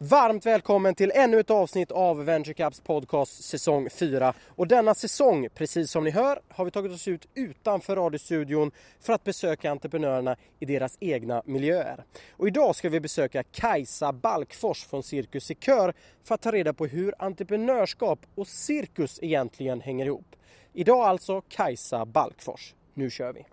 Varmt välkommen till ännu ett avsnitt av Venture Caps podcast säsong 4. Och denna säsong, precis som ni hör, har vi tagit oss ut utanför radiostudion för att besöka entreprenörerna i deras egna miljöer. Och idag ska vi besöka Kajsa Balkfors från Cirkus i Kör för att ta reda på hur entreprenörskap och cirkus egentligen hänger ihop. Idag alltså Kajsa Balkfors. Nu kör vi!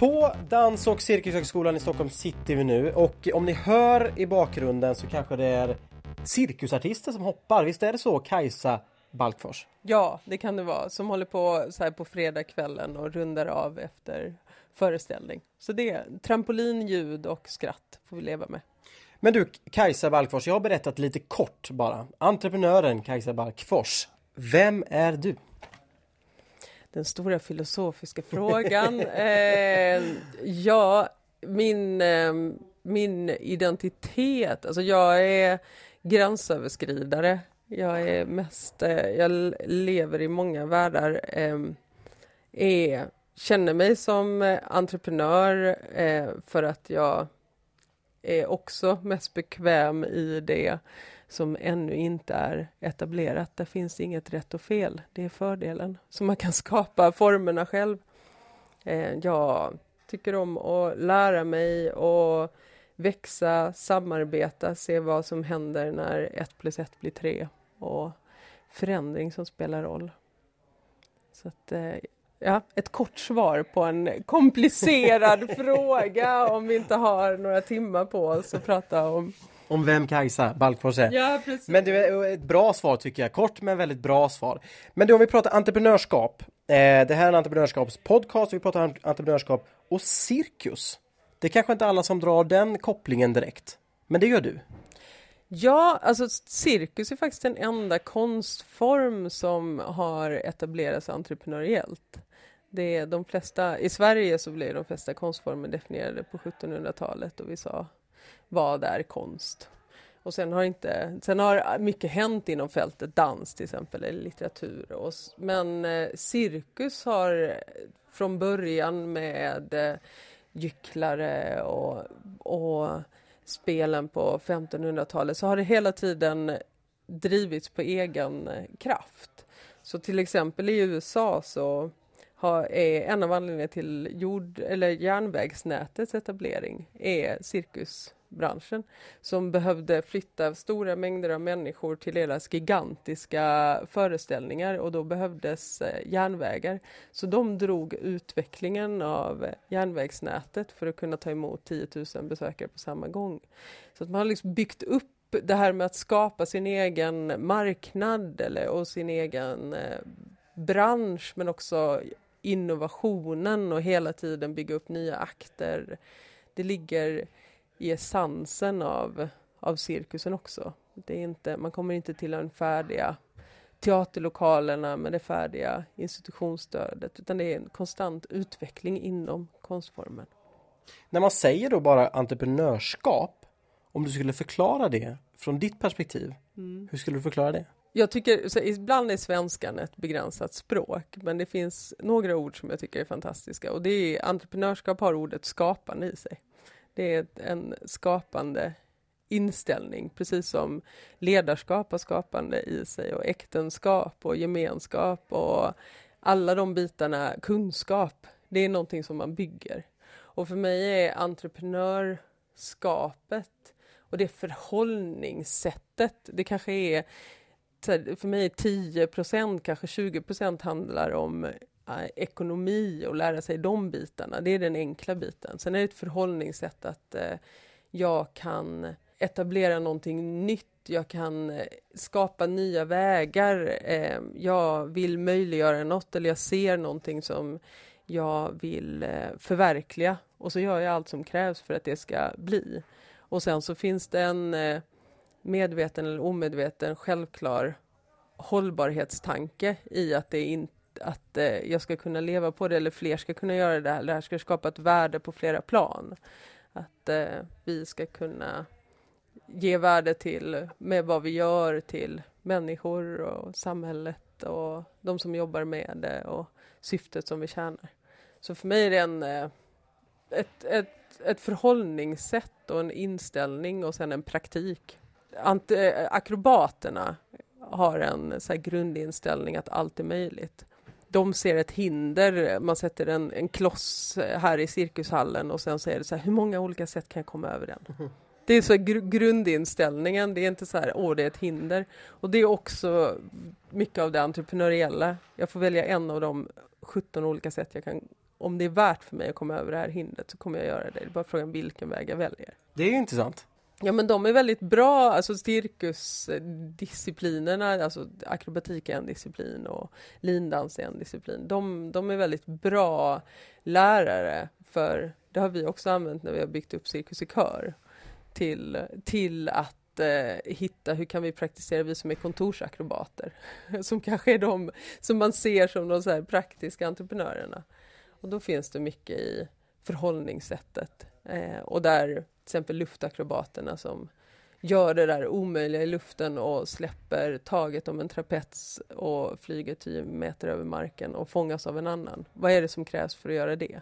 På Dans och cirkushögskolan i Stockholm sitter vi nu och om ni hör i bakgrunden så kanske det är cirkusartister som hoppar. Visst är det så Kajsa Balkfors? Ja, det kan det vara. Som håller på så här på fredagskvällen och rundar av efter föreställning. Så det är trampolin, ljud och skratt får vi leva med. Men du Kajsa Balkfors, jag har berättat lite kort bara. Entreprenören Kajsa Balkfors. Vem är du? Den stora filosofiska frågan. eh, ja, min, eh, min identitet, alltså jag är gränsöverskridare. Jag är mest, eh, jag lever i många världar. Eh, är, känner mig som entreprenör eh, för att jag är också mest bekväm i det som ännu inte är etablerat. Där finns inget rätt och fel. Det är fördelen. Så man kan skapa formerna själv. Eh, jag tycker om att lära mig och växa, samarbeta, se vad som händer när ett plus ett blir tre och förändring som spelar roll. Så att, eh, ja, ett kort svar på en komplicerad fråga om vi inte har några timmar på oss att prata om om vem Kajsa Balkfors är. Ja, precis. Men det är ett bra svar tycker jag, kort men väldigt bra svar. Men då om vi pratar entreprenörskap. Eh, det här är en entreprenörskapspodcast, vi pratar entreprenörskap och cirkus. Det är kanske inte alla som drar den kopplingen direkt, men det gör du. Ja, alltså cirkus är faktiskt den enda konstform som har etablerats entreprenöriellt. Det är de flesta, I Sverige så blev de flesta konstformer definierade på 1700-talet och vi sa vad är konst? Och sen har, inte, sen har mycket hänt inom fältet dans till exempel, eller litteratur. Och, men eh, cirkus har eh, från början med eh, gycklare och, och spelen på 1500-talet så har det hela tiden drivits på egen eh, kraft. Så till exempel i USA så har, är en av anledningarna till jord, eller järnvägsnätets etablering är cirkus branschen som behövde flytta stora mängder av människor till deras gigantiska föreställningar och då behövdes eh, järnvägar. Så de drog utvecklingen av järnvägsnätet för att kunna ta emot 10 000 besökare på samma gång. Så att man har liksom byggt upp det här med att skapa sin egen marknad eller, och sin egen eh, bransch men också innovationen och hela tiden bygga upp nya akter. Det ligger i essensen av, av cirkusen också. Det är inte, man kommer inte till den färdiga teaterlokalerna med det färdiga institutionsstödet utan det är en konstant utveckling inom konstformen. När man säger då bara entreprenörskap, om du skulle förklara det från ditt perspektiv, mm. hur skulle du förklara det? Jag tycker, så ibland är svenskan ett begränsat språk, men det finns några ord som jag tycker är fantastiska och det är entreprenörskap har ordet skapande i sig. Det är en skapande inställning, precis som ledarskap har skapande i sig och äktenskap och gemenskap och alla de bitarna, kunskap, det är någonting som man bygger. Och för mig är entreprenörskapet och det förhållningssättet, det kanske är för mig är 10% kanske 20 handlar om Eh, ekonomi och lära sig de bitarna. Det är den enkla biten. Sen är det ett förhållningssätt att eh, jag kan etablera någonting nytt. Jag kan eh, skapa nya vägar. Ehm, jag vill möjliggöra något eller jag ser någonting som jag vill förverkliga och så gör jag allt som krävs för att det ska bli. Och sen så finns det en medveten eller omedveten självklar hållbarhetstanke i att det inte att eh, jag ska kunna leva på det eller fler ska kunna göra det här. Det här ska skapa ett värde på flera plan. Att eh, vi ska kunna ge värde till med vad vi gör till människor och samhället och de som jobbar med det och syftet som vi tjänar. Så för mig är det en, eh, ett, ett, ett förhållningssätt och en inställning och sen en praktik. Ant, eh, akrobaterna har en så grundinställning att allt är möjligt. De ser ett hinder, man sätter en, en kloss här i cirkushallen och sen säger det så här, hur många olika sätt kan jag komma över den? Det är så gr grundinställningen, det är inte så här, åh det är ett hinder. Och det är också mycket av det entreprenöriella. Jag får välja en av de 17 olika sätt jag kan om det är värt för mig att komma över det här hindret så kommer jag göra det. Det är bara frågan vilken väg jag väljer. Det är ju intressant. Ja men de är väldigt bra, alltså cirkusdisciplinerna, alltså akrobatik är en disciplin och lindans är en disciplin. De, de är väldigt bra lärare för det har vi också använt när vi har byggt upp Cirkus i kör till, till att eh, hitta hur kan vi praktisera, vi som är kontorsakrobater, som kanske är de som man ser som de så praktiska entreprenörerna. Och då finns det mycket i förhållningssättet eh, och där till exempel luftakrobaterna som gör det där omöjliga i luften och släpper taget om en trapets och flyger 10 meter över marken och fångas av en annan. Vad är det som krävs för att göra det?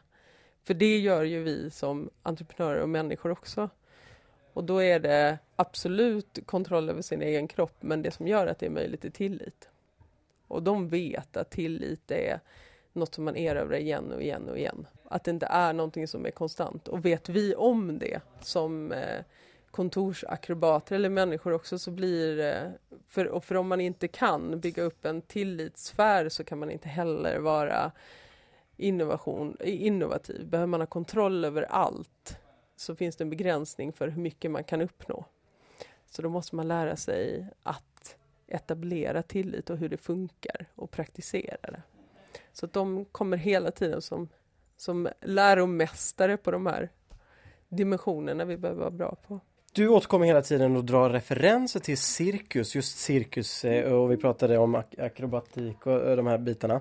För det gör ju vi som entreprenörer och människor också. Och då är det absolut kontroll över sin egen kropp, men det som gör att det är möjligt är tillit. Och de vet att tillit är något som man erövrar igen och igen och igen. Att det inte är någonting som är konstant. Och vet vi om det som eh, kontorsakrobater eller människor också så blir eh, för, och för om man inte kan bygga upp en tillitssfär så kan man inte heller vara innovation, innovativ. Behöver man ha kontroll över allt så finns det en begränsning för hur mycket man kan uppnå. Så då måste man lära sig att etablera tillit och hur det funkar och praktisera det. Så att de kommer hela tiden som, som läromästare på de här dimensionerna vi behöver vara bra på. Du återkommer hela tiden och drar referenser till cirkus, just cirkus eh, och vi pratade om ak akrobatik och eh, de här bitarna.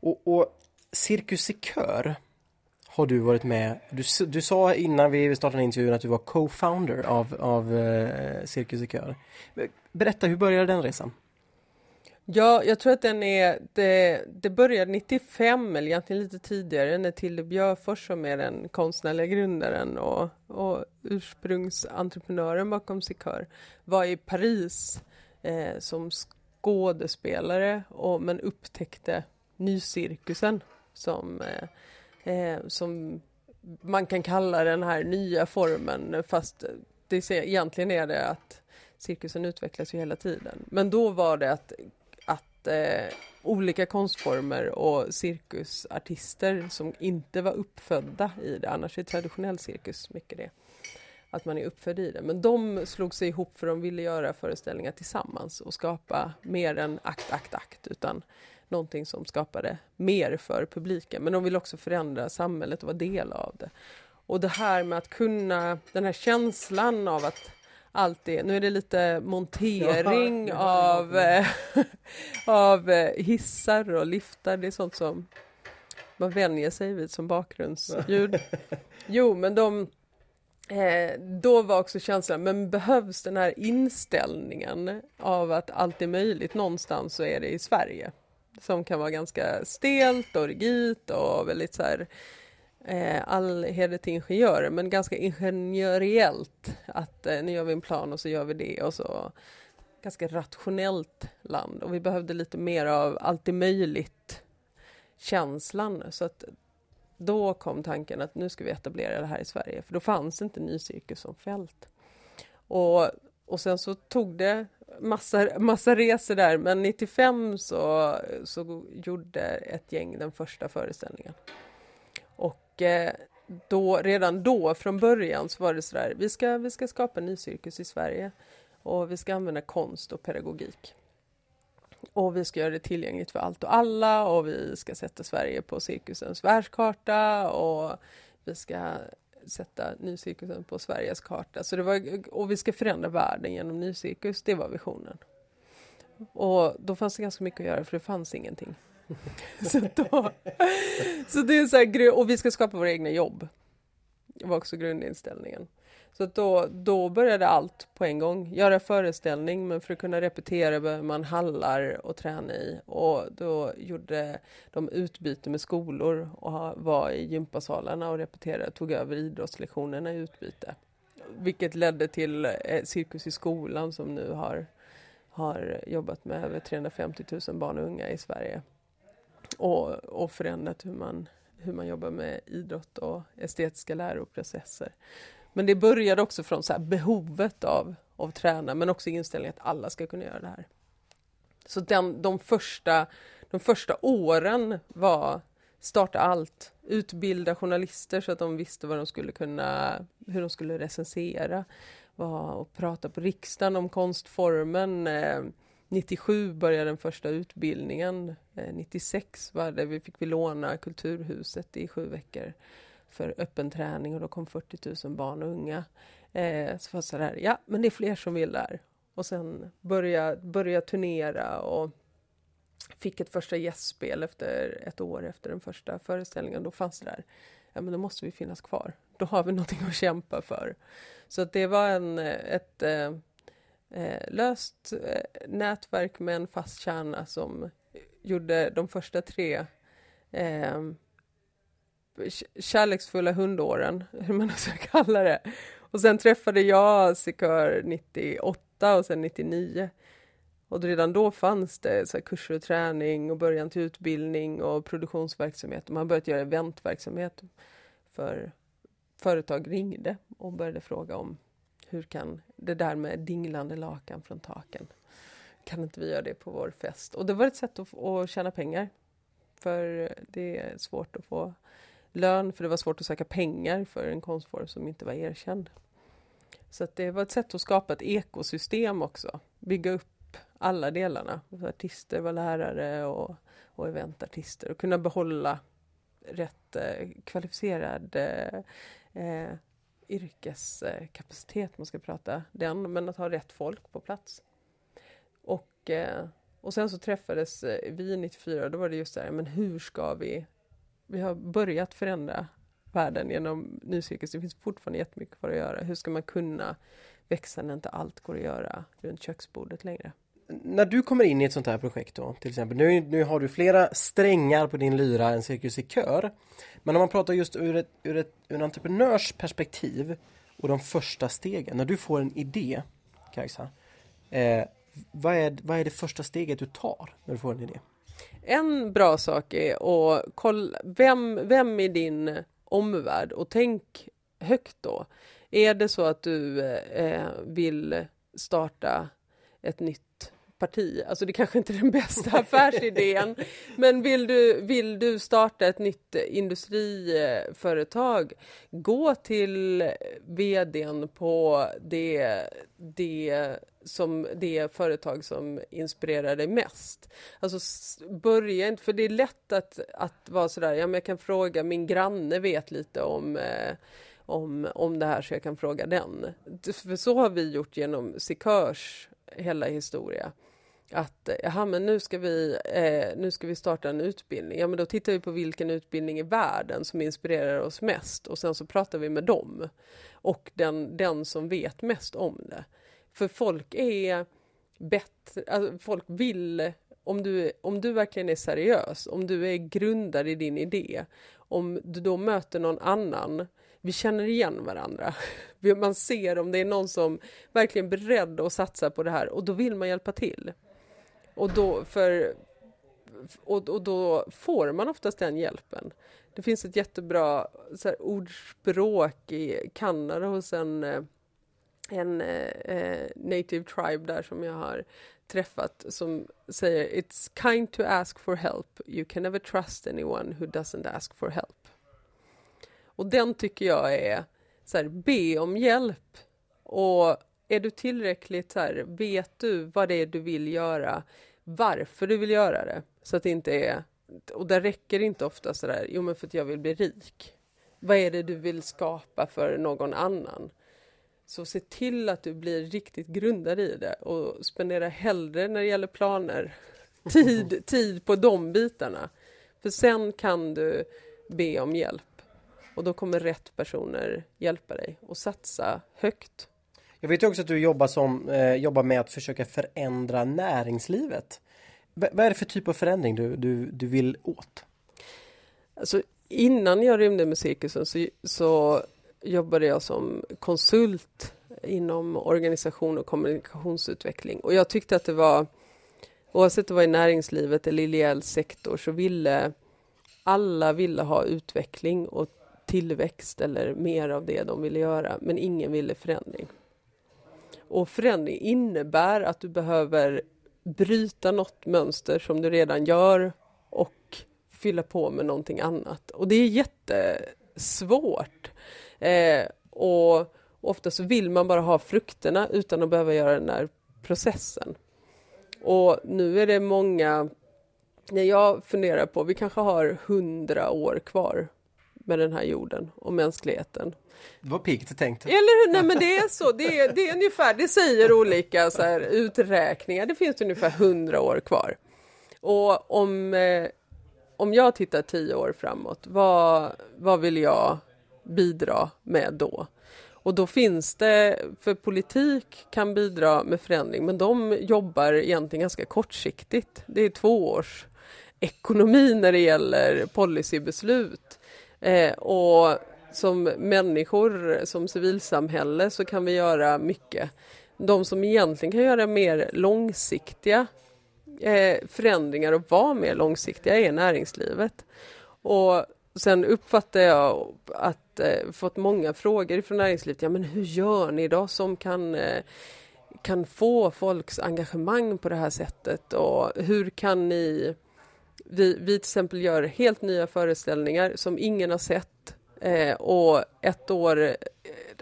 Och, och cirkus i kör har du varit med, du, du sa innan vi startade intervjun att du var co-founder av, av eh, Cirkus i kör. Berätta, hur började den resan? Ja, jag tror att den är, det, det började 95 eller egentligen lite tidigare när Tilde Björfors som är den konstnärliga grundaren och, och ursprungsentreprenören bakom Sikör var i Paris eh, som skådespelare och, men upptäckte nycirkusen som, eh, eh, som man kan kalla den här nya formen fast det, egentligen är det att cirkusen utvecklas ju hela tiden. Men då var det att eh, olika konstformer och cirkusartister som inte var uppfödda i det. Annars är traditionell cirkus mycket det. Att man är uppfödd i det. Men de slog sig ihop för de ville göra föreställningar tillsammans och skapa mer än akt, akt, akt. Utan någonting som skapade mer för publiken. Men de vill också förändra samhället och vara del av det. Och det här med att kunna, den här känslan av att alltid. Nu är det lite montering ja, av, eh, av eh, hissar och liftar. Det är sånt som man vänjer sig vid som bakgrundsljud. Jo, men de eh, då var också känslan, men behövs den här inställningen av att allt är möjligt någonstans så är det i Sverige. Som kan vara ganska stelt och rigitt och väldigt så här eh, all heder till ingenjörer, men ganska ingenjöriellt. Att eh, nu gör vi en plan och så gör vi det och så ganska rationellt land och vi behövde lite mer av allt är möjligt känslan så att då kom tanken att nu ska vi etablera det här i Sverige för då fanns inte nycirkus som fält. Och, och sen så tog det massa, massa resor där men 95 så, så gjorde ett gäng den första föreställningen. Och eh, då, redan då, från början, så var det sådär, vi ska, vi ska skapa en ny cirkus i Sverige och vi ska använda konst och pedagogik. Och vi ska göra det tillgängligt för allt och alla och vi ska sätta Sverige på cirkusens världskarta och vi ska sätta nycirkusen på Sveriges karta. Så det var, och vi ska förändra världen genom nycirkus, det var visionen. Och då fanns det ganska mycket att göra för det fanns ingenting. så, då, så det är så här, och vi ska skapa våra egna jobb. Det var också grundinställningen. Så då, då började allt på en gång. Göra föreställning, men för att kunna repetera behöver man hallar och träna i. Och då gjorde de utbyte med skolor och var i gympasalarna och repeterade, tog över idrottslektionerna i utbyte. Vilket ledde till eh, Cirkus i skolan som nu har, har jobbat med över 350 000 barn och unga i Sverige. Och, och förändrat hur man, hur man jobbar med idrott och estetiska läroprocesser. Men det började också från så behovet av, av träna men också inställningen att alla ska kunna göra det här. Så den, de, första, de första åren var starta allt, utbilda journalister så att de visste vad de skulle kunna, hur de skulle recensera, var och prata på riksdagen om konstformen. Eh, 97 började den första utbildningen, eh, 96 var det, vi fick vi låna Kulturhuset i sju veckor för öppen träning och då kom 40 000 barn och unga. Eh, så var det sådär, ja men det är fler som vill där. Och sen börja, börja turnera och fick ett första gästspel efter ett år efter den första föreställningen. Då fanns det där, ja men då måste vi finnas kvar. Då har vi någonting att kämpa för. Så att det var en, ett eh, eh, löst eh, nätverk med en fast kärna som gjorde de första tre eh, kärleksfulla hundåren, hur man nu ska kalla det. Och sen träffade jag Sikör 98 och sen 99. Och redan då fanns det så kurser och träning och början till utbildning och produktionsverksamhet. man börjat göra eventverksamhet. För företag ringde och började fråga om hur kan det där med dinglande lakan från taken, kan inte vi göra det på vår fest? Och det var ett sätt att, att tjäna pengar. För det är svårt att få lön för det var svårt att söka pengar för en konstform som inte var erkänd. Så det var ett sätt att skapa ett ekosystem också, bygga upp alla delarna. Artister var lärare och, och eventartister och kunna behålla rätt eh, kvalificerad eh, eh, yrkeskapacitet, man ska prata den, men att ha rätt folk på plats. Och, eh, och sen så träffades eh, vi 94 och då var det just det här, men hur ska vi vi har börjat förändra världen genom nycirkus. Det finns fortfarande jättemycket kvar att göra. Hur ska man kunna växa när inte allt går att göra runt köksbordet längre? När du kommer in i ett sånt här projekt då, till exempel, nu, nu har du flera strängar på din lyra, en cirkus i kör. Men om man pratar just ur ett, ur ett ur en entreprenörs perspektiv och de första stegen, när du får en idé, Kajsa, eh, vad, är, vad är det första steget du tar när du får en idé? En bra sak är att kolla vem, vem i din omvärld och tänk högt då. Är det så att du eh, vill starta ett nytt parti, alltså det kanske inte är den bästa affärsidén, men vill du, vill du starta ett nytt industriföretag, gå till vdn på det, det som det företag som inspirerar dig mest. Alltså börja inte, för det är lätt att, att vara sådär, ja men jag kan fråga, min granne vet lite om eh, om, om det här så jag kan fråga den. För så har vi gjort genom Sikörs hela historia. Att aha, men nu ska, vi, eh, nu ska vi starta en utbildning. Ja, men då tittar vi på vilken utbildning i världen som inspirerar oss mest och sen så pratar vi med dem och den, den som vet mest om det. För folk är bättre, alltså folk vill, om du, om du verkligen är seriös, om du är grundad i din idé, om du då möter någon annan, vi känner igen varandra. Man ser om det är någon som verkligen är beredd att satsa på det här och då vill man hjälpa till. Och då, för, och, och då får man oftast den hjälpen. Det finns ett jättebra så här, ordspråk i Kanada hos en eh, en eh, eh, native tribe där som jag har träffat som säger It's kind to ask for help. You can never trust anyone who doesn't ask for help. Och den tycker jag är så här, be om hjälp. Och är du tillräckligt så här, vet du vad det är du vill göra, varför du vill göra det. Så att det inte är, och där räcker det inte ofta så där, jo men för att jag vill bli rik. Vad är det du vill skapa för någon annan? Så se till att du blir riktigt grundad i det och spendera hellre när det gäller planer tid, tid på de bitarna. För sen kan du be om hjälp. Och då kommer rätt personer hjälpa dig och satsa högt. Jag vet också att du jobbar, som, eh, jobbar med att försöka förändra näringslivet. V vad är det för typ av förändring du, du, du vill åt? Alltså, innan jag rymde med cirkusen så, så jobbade jag som konsult inom organisation och kommunikationsutveckling. Och jag tyckte att det var, oavsett om det var i näringslivet eller ideell sektor, så ville alla ville ha utveckling och tillväxt eller mer av det de ville göra, men ingen ville förändring. Och förändring innebär att du behöver bryta något mönster som du redan gör och fylla på med någonting annat. Och det är jättesvårt. Eh, och ofta så vill man bara ha frukterna utan att behöva göra den här processen. Och nu är det många, när jag funderar på, vi kanske har hundra år kvar med den här jorden och mänskligheten. Det var piggt tänkt. Eller hur? Nej men det är så. Det är, det är ungefär, det säger olika så här, uträkningar. Det finns ungefär hundra år kvar. Och om, eh, om jag tittar tio år framåt, vad, vad vill jag bidra med då? Och då finns det, för politik kan bidra med förändring, men de jobbar egentligen ganska kortsiktigt. Det är två års ekonomi när det gäller policybeslut. Eh, och som människor, som civilsamhälle, så kan vi göra mycket. De som egentligen kan göra mer långsiktiga eh, förändringar och vara mer långsiktiga är näringslivet. Och sen uppfattar jag att eh, fått många frågor från näringslivet. Ja, men hur gör ni då som kan eh, kan få folks engagemang på det här sättet och hur kan ni vi, vi till exempel gör helt nya föreställningar som ingen har sett eh, och ett år, eh,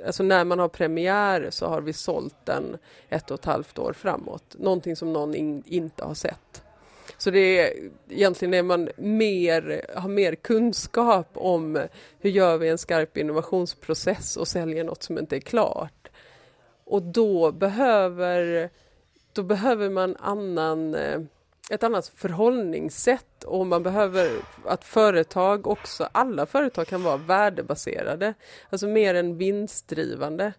alltså när man har premiär så har vi sålt den ett och ett halvt år framåt. Någonting som någon in, inte har sett. Så det är egentligen är man mer, har mer kunskap om hur gör vi en skarp innovationsprocess och säljer något som inte är klart. Och då behöver, då behöver man annan eh, ett annat förhållningssätt och man behöver att företag också, alla företag kan vara värdebaserade, alltså mer än vinstdrivande.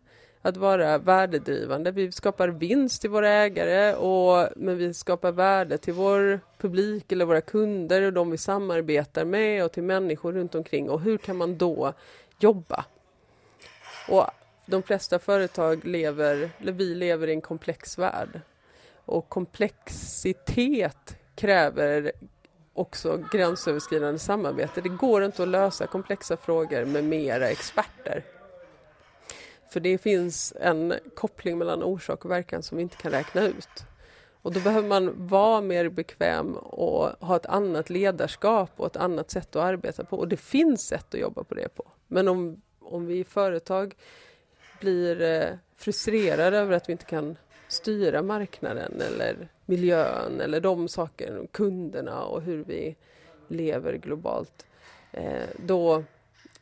Att vara värdedrivande. Vi skapar vinst till våra ägare och, men vi skapar värde till vår publik eller våra kunder och de vi samarbetar med och till människor runt omkring och hur kan man då jobba? Och de flesta företag lever, eller vi lever i en komplex värld och komplexitet kräver också gränsöverskridande samarbete. Det går inte att lösa komplexa frågor med mera experter. För det finns en koppling mellan orsak och verkan som vi inte kan räkna ut. Och då behöver man vara mer bekväm och ha ett annat ledarskap och ett annat sätt att arbeta på. Och det finns sätt att jobba på det på. Men om, om vi i företag blir eh, frustrerade över att vi inte kan styra marknaden eller miljön eller de sakerna, kunderna och hur vi lever globalt. Eh, då,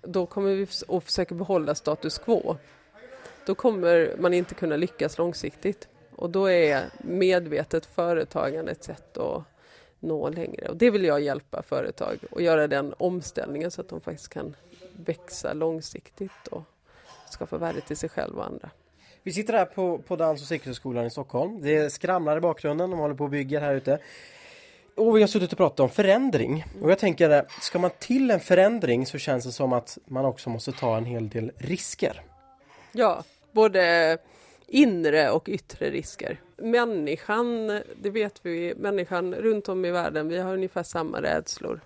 då kommer vi att försöka behålla status quo. Då kommer man inte kunna lyckas långsiktigt och då är medvetet företagande ett sätt att nå längre. Och det vill jag hjälpa företag och göra den omställningen så att de faktiskt kan växa långsiktigt och skapa värde till sig själva och andra. Vi sitter här på, på Dans och cirkushögskolan i Stockholm. Det skramlar i bakgrunden, de håller på och bygger här ute. Och vi har suttit och pratat om förändring. Och jag tänker, ska man till en förändring så känns det som att man också måste ta en hel del risker. Ja, både inre och yttre risker. Människan, det vet vi, människan runt om i världen, vi har ungefär samma rädslor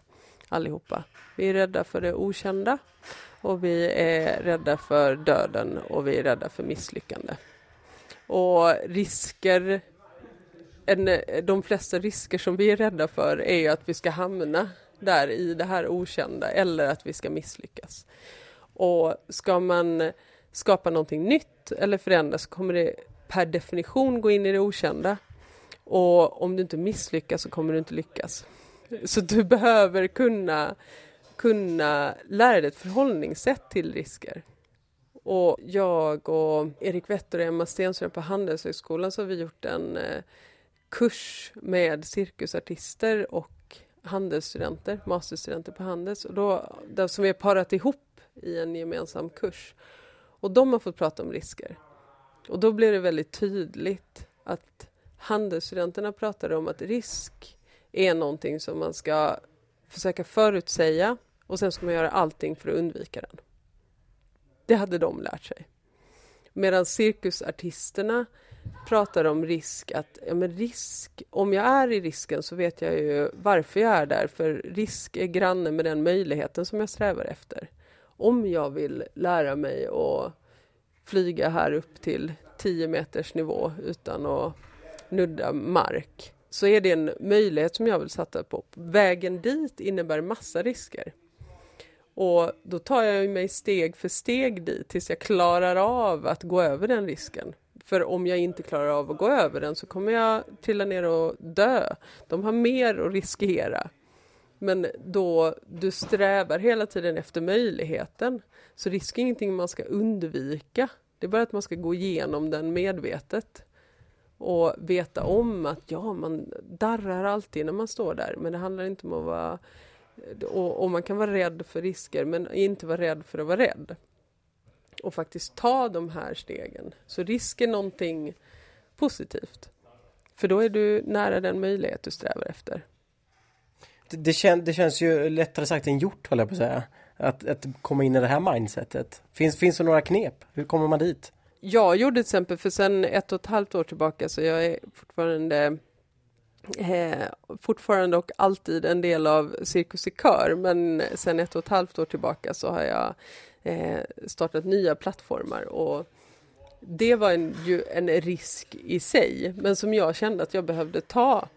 allihopa. Vi är rädda för det okända och vi är rädda för döden och vi är rädda för misslyckande. Och risker, en, de flesta risker som vi är rädda för är ju att vi ska hamna där i det här okända eller att vi ska misslyckas. Och ska man skapa någonting nytt eller förändra så kommer det per definition gå in i det okända. Och om du inte misslyckas så kommer du inte lyckas. Så du behöver kunna kunna lära dig ett förhållningssätt till risker. Och jag och Erik Wetter och Emma Stenström på Handelshögskolan så har vi gjort en eh, kurs med cirkusartister och handelsstudenter, masterstudenter på Handels, och då, där, som vi har parat ihop i en gemensam kurs. Och de har fått prata om risker. Och då blev det väldigt tydligt att handelsstudenterna pratade om att risk är någonting som man ska försöka förutsäga och sen ska man göra allting för att undvika den. Det hade de lärt sig. Medan cirkusartisterna pratar om risk, att ja, men risk, om jag är i risken så vet jag ju varför jag är där, för risk är granne med den möjligheten som jag strävar efter. Om jag vill lära mig att flyga här upp till 10 meters nivå utan att nudda mark, så är det en möjlighet som jag vill satsa på. Vägen dit innebär massa risker. Och då tar jag mig steg för steg dit tills jag klarar av att gå över den risken. För om jag inte klarar av att gå över den så kommer jag trilla ner och dö. De har mer att riskera. Men då du strävar hela tiden efter möjligheten så risk är ingenting man ska undvika. Det är bara att man ska gå igenom den medvetet och veta om att ja, man darrar alltid när man står där, men det handlar inte om att vara... Och, och man kan vara rädd för risker, men inte vara rädd för att vara rädd. Och faktiskt ta de här stegen. Så risk är någonting positivt. För då är du nära den möjlighet du strävar efter. Det, det, kän, det känns ju lättare sagt än gjort, håller jag på att säga. Att, att komma in i det här mindsetet. Finns, finns det några knep? Hur kommer man dit? Jag gjorde till exempel för sen ett och ett halvt år tillbaka så jag är fortfarande eh, fortfarande och alltid en del av Cirkus i kör men sen ett och ett halvt år tillbaka så har jag eh, startat nya plattformar och det var en, ju en risk i sig men som jag kände att jag behövde ta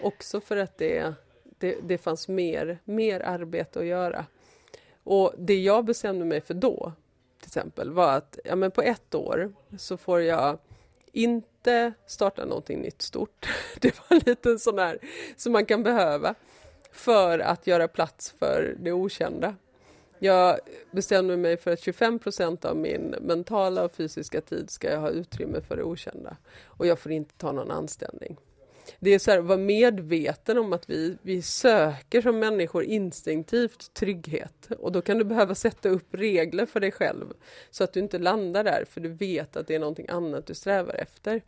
också för att det, det, det fanns mer, mer arbete att göra. Och det jag bestämde mig för då till exempel var att ja, men på ett år så får jag inte starta någonting nytt stort. Det var en liten sån här som man kan behöva för att göra plats för det okända. Jag bestämde mig för att 25 procent av min mentala och fysiska tid ska jag ha utrymme för det okända. Och jag får inte ta någon anställning det är så här, vara medveten om att vi, vi söker som människor instinktivt trygghet och då kan du behöva sätta upp regler för dig själv så att du inte landar där för du vet att det är någonting annat du strävar efter.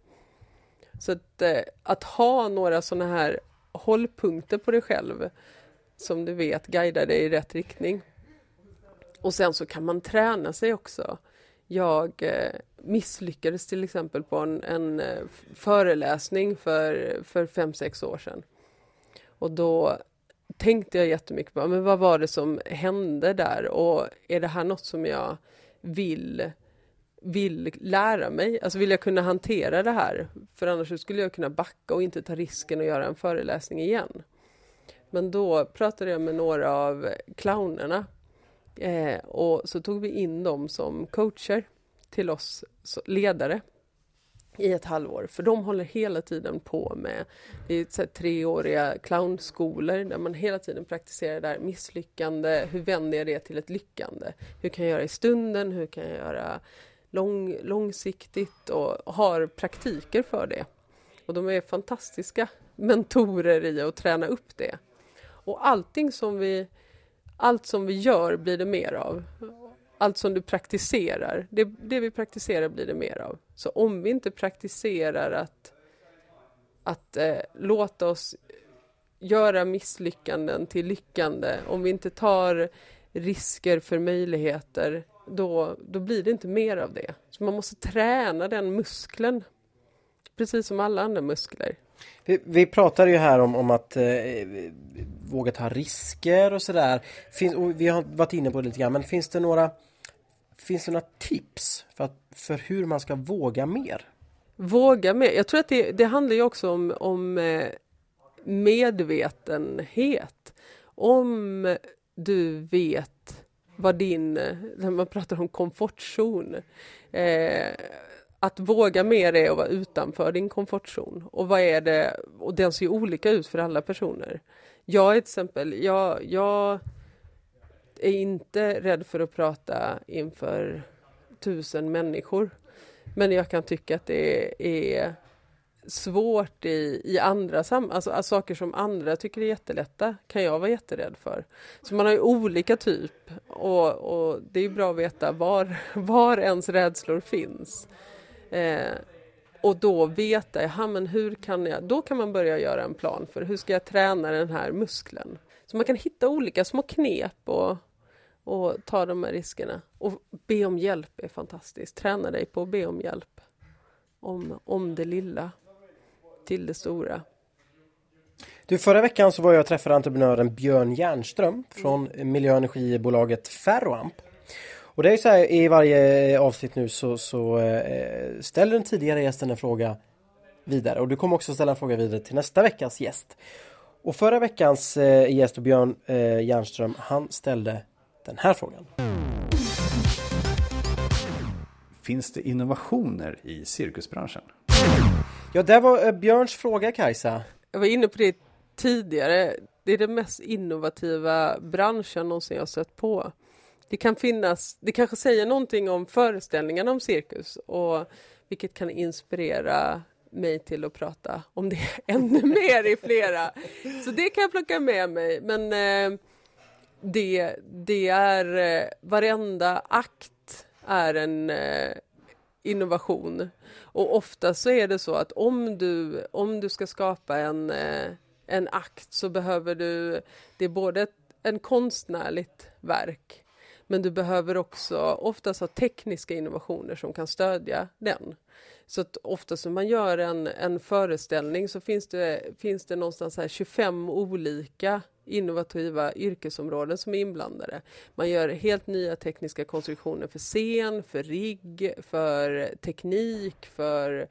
Så att, eh, att ha några sådana här hållpunkter på dig själv som du vet guidar dig i rätt riktning. Och sen så kan man träna sig också. Jag eh, misslyckades till exempel på en, en eh, föreläsning för, för fem, sex år sedan. Och då tänkte jag jättemycket på men vad var det som hände där och är det här något som jag vill, vill lära mig? Alltså vill jag kunna hantera det här? För annars skulle jag kunna backa och inte ta risken att göra en föreläsning igen. Men då pratade jag med några av clownerna eh, och så tog vi in dem som coacher till oss ledare i ett halvår, för de håller hela tiden på med det är så treåriga clownskolor där man hela tiden praktiserar där misslyckande, hur vänder jag det till ett lyckande? Hur kan jag göra i stunden? Hur kan jag göra lång, långsiktigt och har praktiker för det. Och de är fantastiska mentorer i att träna upp det. Och allting som vi, allt som vi gör blir det mer av allt som du praktiserar, det, det vi praktiserar blir det mer av. Så om vi inte praktiserar att, att eh, låta oss göra misslyckanden till lyckande, om vi inte tar risker för möjligheter, då, då blir det inte mer av det. Så man måste träna den muskeln, precis som alla andra muskler. Vi, vi pratade ju här om, om att eh, våga ta risker och sådär. Vi har varit inne på det lite grann, men finns det några Finns det några tips för, att, för hur man ska våga mer? Våga mer? Jag tror att det, det handlar ju också om, om eh, medvetenhet. Om du vet vad din, när man pratar om komfortzon, eh, att våga mer är att vara utanför din komfortzon. Och vad är det, och den ser ju olika ut för alla personer. Jag är till exempel, jag, jag är inte rädd för att prata inför tusen människor. Men jag kan tycka att det är svårt i, i andra sam alltså, alltså, saker som andra tycker är jättelätta kan jag vara jätterädd för. Så man har ju olika typ och, och det är bra att veta var, var ens rädslor finns. Eh, och då veta, ja, men hur kan jag, då kan man börja göra en plan för hur ska jag träna den här muskeln. Så man kan hitta olika små knep och, och ta de här riskerna. Och be om hjälp är fantastiskt. Träna dig på att be om hjälp. Om, om det lilla till det stora. Du, förra veckan så var jag och träffade entreprenören Björn Järnström från miljö och energibolaget Ferroamp. Och det är så här i varje avsnitt nu så, så eh, ställer den tidigare gästen en fråga vidare och du kommer också ställa en fråga vidare till nästa veckas gäst. Och förra veckans eh, gäst Björn eh, Järnström han ställde den här frågan. Finns det innovationer i cirkusbranschen? Ja, det var eh, Björns fråga Kajsa. Jag var inne på det tidigare. Det är den mest innovativa branschen någonsin jag sett på. Det kan finnas, det kanske säger någonting om föreställningarna om cirkus och vilket kan inspirera mig till att prata om det ännu mer i flera. Så det kan jag plocka med mig. Men eh, det, det är eh, varenda akt är en eh, innovation. Och ofta så är det så att om du, om du ska skapa en, eh, en akt så behöver du, det är både ett, en konstnärligt verk men du behöver också oftast ha tekniska innovationer som kan stödja den. Så att oftast när man gör en, en föreställning så finns det, finns det någonstans här 25 olika innovativa yrkesområden som är inblandade. Man gör helt nya tekniska konstruktioner för scen, för rigg, för teknik, för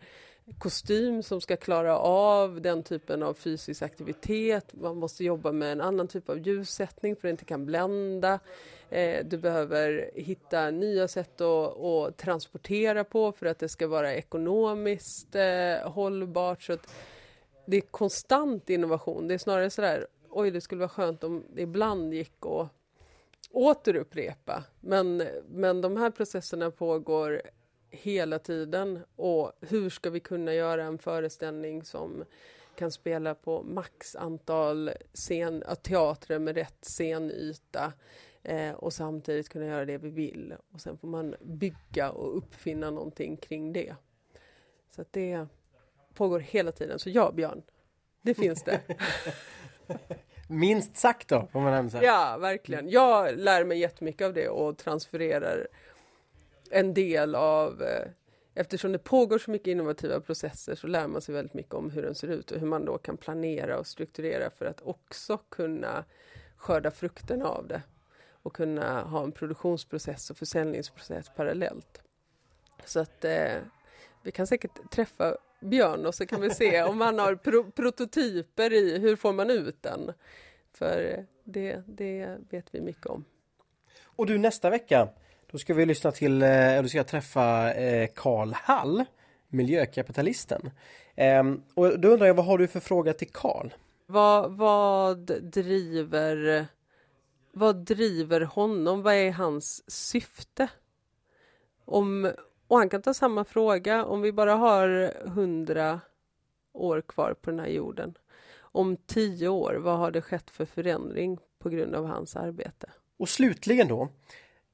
kostym som ska klara av den typen av fysisk aktivitet. Man måste jobba med en annan typ av ljussättning för att det inte kan blända. Eh, du behöver hitta nya sätt att, att, transportera på för att det ska vara ekonomiskt eh, hållbart. Så det är konstant innovation. Det är snarare sådär, oj det skulle vara skönt om det ibland gick att återupprepa. Men, men de här processerna pågår hela tiden och hur ska vi kunna göra en föreställning som kan spela på max antal scen, teatrar med rätt scenyta eh, och samtidigt kunna göra det vi vill. Och sen får man bygga och uppfinna någonting kring det. Så att det pågår hela tiden. Så ja, Björn, det finns det. Minst sagt då, får man ändå säga. Ja, verkligen. Jag lär mig jättemycket av det och transfererar en del av eh, Eftersom det pågår så mycket innovativa processer så lär man sig väldigt mycket om hur den ser ut och hur man då kan planera och strukturera för att också kunna skörda frukterna av det och kunna ha en produktionsprocess och försäljningsprocess parallellt. Så att eh, vi kan säkert träffa Björn och så kan vi se om han har pro prototyper i hur får man ut den. För det, det vet vi mycket om. Och du nästa vecka då ska vi lyssna till, eh, du ska träffa eh, Karl Hall, miljökapitalisten. Ehm, och då undrar jag, vad har du för fråga till Karl? Vad, vad driver vad driver honom? Vad är hans syfte? Om, och han kan ta samma fråga om vi bara har hundra år kvar på den här jorden. Om tio år, vad har det skett för förändring på grund av hans arbete? Och slutligen då,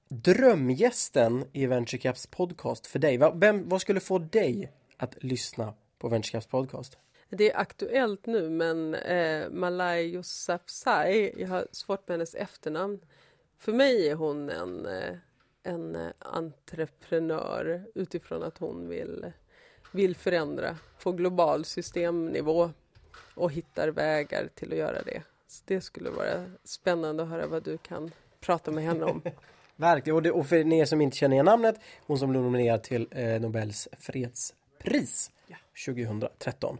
drömgästen i VentureCaps podcast för dig. Vem, vad skulle få dig att lyssna på VentureCaps podcast? Det är aktuellt nu men eh, Malai Yousafzai, jag har svårt med hennes efternamn. För mig är hon en, eh, en eh, entreprenör utifrån att hon vill, vill förändra på global systemnivå och hittar vägar till att göra det. Så det skulle vara spännande att höra vad du kan prata med henne om. Verkligen, och, det, och för er som inte känner igen namnet, hon som blev nominerad till eh, Nobels ja. 2013.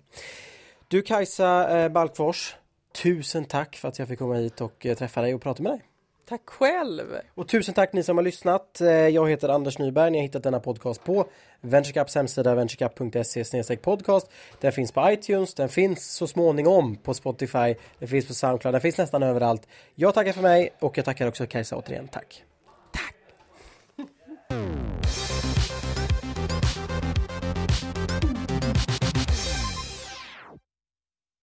Du Kajsa eh, Balkfors, tusen tack för att jag fick komma hit och eh, träffa dig och prata med dig. Tack själv! Och tusen tack ni som har lyssnat. Eh, jag heter Anders Nyberg. Ni har hittat denna podcast på VentureCaps hemsida venturecup.se podcast. Den finns på iTunes, den finns så småningom på Spotify, den finns på Soundcloud, den finns nästan överallt. Jag tackar för mig och jag tackar också Kajsa återigen. Tack! Tack!